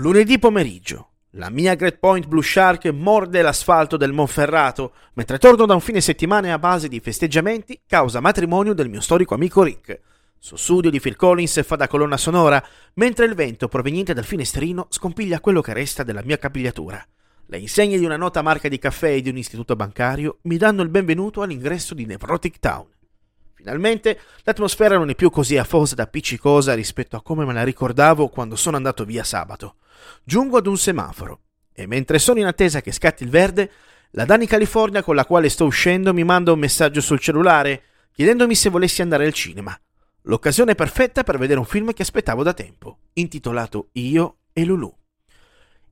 Lunedì pomeriggio. La mia Great Point Blue Shark morde l'asfalto del Monferrato mentre torno da un fine settimana a base di festeggiamenti causa matrimonio del mio storico amico Rick. Sussudio di Phil Collins fa da colonna sonora, mentre il vento proveniente dal finestrino scompiglia quello che resta della mia capigliatura. Le insegne di una nota marca di caffè e di un istituto bancario mi danno il benvenuto all'ingresso di Nevrotic Town. Finalmente l'atmosfera non è più così afosa ed appiccicosa rispetto a come me la ricordavo quando sono andato via sabato. Giungo ad un semaforo e mentre sono in attesa che scatti il verde, la Dani California con la quale sto uscendo mi manda un messaggio sul cellulare chiedendomi se volessi andare al cinema. L'occasione perfetta per vedere un film che aspettavo da tempo, intitolato Io e Lulu.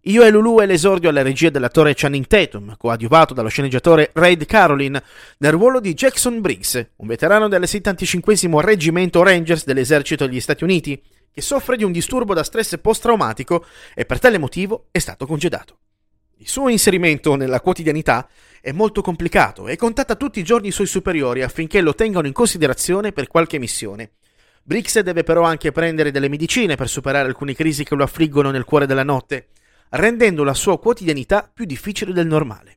Io e Lulu è l'esordio alla regia dell'attore Channing Tatum, coadiuvato dallo sceneggiatore Raid Carolin, nel ruolo di Jackson Briggs, un veterano del 75 Reggimento Rangers dell'esercito degli Stati Uniti, che soffre di un disturbo da stress post-traumatico e per tale motivo è stato congedato. Il suo inserimento nella quotidianità è molto complicato e contatta tutti i giorni i suoi superiori affinché lo tengano in considerazione per qualche missione. Briggs deve però anche prendere delle medicine per superare alcune crisi che lo affliggono nel cuore della notte, rendendo la sua quotidianità più difficile del normale.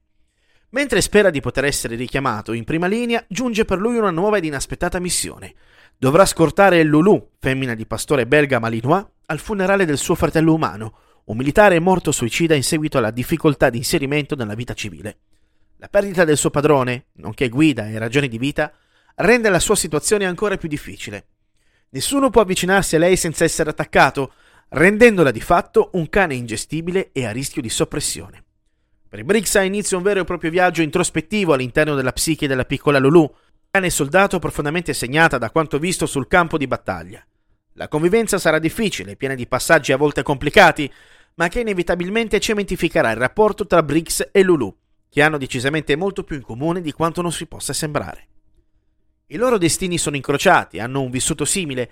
Mentre spera di poter essere richiamato in prima linea, giunge per lui una nuova ed inaspettata missione. Dovrà scortare Lulu, femmina di pastore belga malinois, al funerale del suo fratello umano, un militare morto suicida in seguito alla difficoltà di inserimento nella vita civile. La perdita del suo padrone, nonché guida e ragioni di vita, rende la sua situazione ancora più difficile. Nessuno può avvicinarsi a lei senza essere attaccato, rendendola di fatto un cane ingestibile e a rischio di soppressione. Per Briggs ha inizio un vero e proprio viaggio introspettivo all'interno della psiche della piccola Lulu, cane soldato profondamente segnata da quanto visto sul campo di battaglia. La convivenza sarà difficile, piena di passaggi a volte complicati, ma che inevitabilmente cementificherà il rapporto tra Briggs e Lulu, che hanno decisamente molto più in comune di quanto non si possa sembrare. I loro destini sono incrociati, hanno un vissuto simile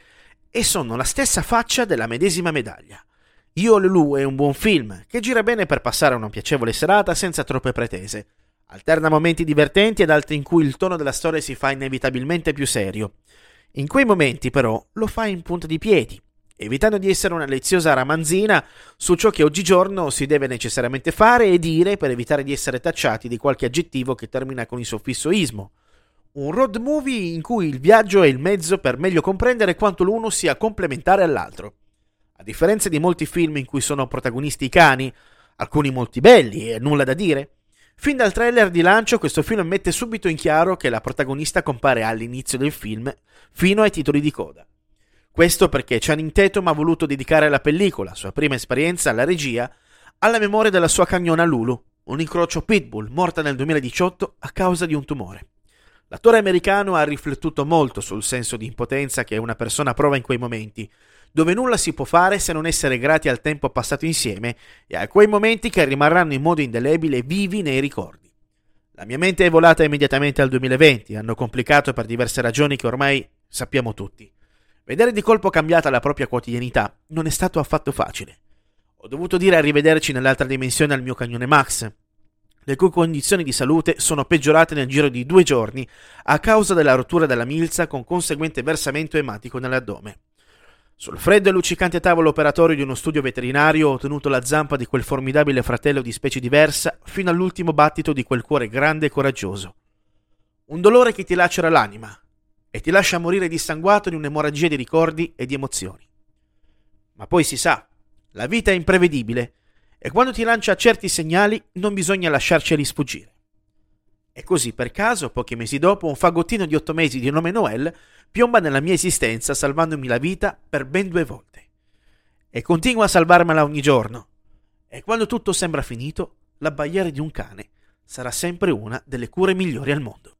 e sono la stessa faccia della medesima medaglia. Io Lulu è un buon film che gira bene per passare una piacevole serata senza troppe pretese. Alterna momenti divertenti ed altri in cui il tono della storia si fa inevitabilmente più serio. In quei momenti, però, lo fa in punta di piedi, evitando di essere una leziosa ramanzina su ciò che oggigiorno si deve necessariamente fare e dire per evitare di essere tacciati di qualche aggettivo che termina con il soffissoismo un road movie in cui il viaggio è il mezzo per meglio comprendere quanto l'uno sia complementare all'altro. Differenza di molti film in cui sono protagonisti i cani, alcuni molti belli e nulla da dire, fin dal trailer di lancio questo film mette subito in chiaro che la protagonista compare all'inizio del film fino ai titoli di coda. Questo perché Channing Tatum ha voluto dedicare la pellicola, sua prima esperienza alla regia, alla memoria della sua cagnona Lulu, un incrocio pitbull morta nel 2018 a causa di un tumore. L'attore americano ha riflettuto molto sul senso di impotenza che una persona prova in quei momenti, dove nulla si può fare se non essere grati al tempo passato insieme e a quei momenti che rimarranno in modo indelebile vivi nei ricordi. La mia mente è volata immediatamente al 2020, hanno complicato per diverse ragioni che ormai sappiamo tutti. Vedere di colpo cambiata la propria quotidianità non è stato affatto facile. Ho dovuto dire arrivederci nell'altra dimensione al mio cagnone Max, le cui condizioni di salute sono peggiorate nel giro di due giorni a causa della rottura della milza con conseguente versamento ematico nell'addome. Sul freddo e luccicante tavolo operatorio di uno studio veterinario ho tenuto la zampa di quel formidabile fratello di specie diversa fino all'ultimo battito di quel cuore grande e coraggioso. Un dolore che ti lacera l'anima e ti lascia morire dissanguato in un'emorragia di ricordi e di emozioni. Ma poi si sa, la vita è imprevedibile e quando ti lancia certi segnali non bisogna lasciarceli sfuggire. E così per caso, pochi mesi dopo, un fagottino di otto mesi di nome Noel piomba nella mia esistenza salvandomi la vita per ben due volte. E continua a salvarmela ogni giorno. E quando tutto sembra finito, l'abbaiare di un cane sarà sempre una delle cure migliori al mondo.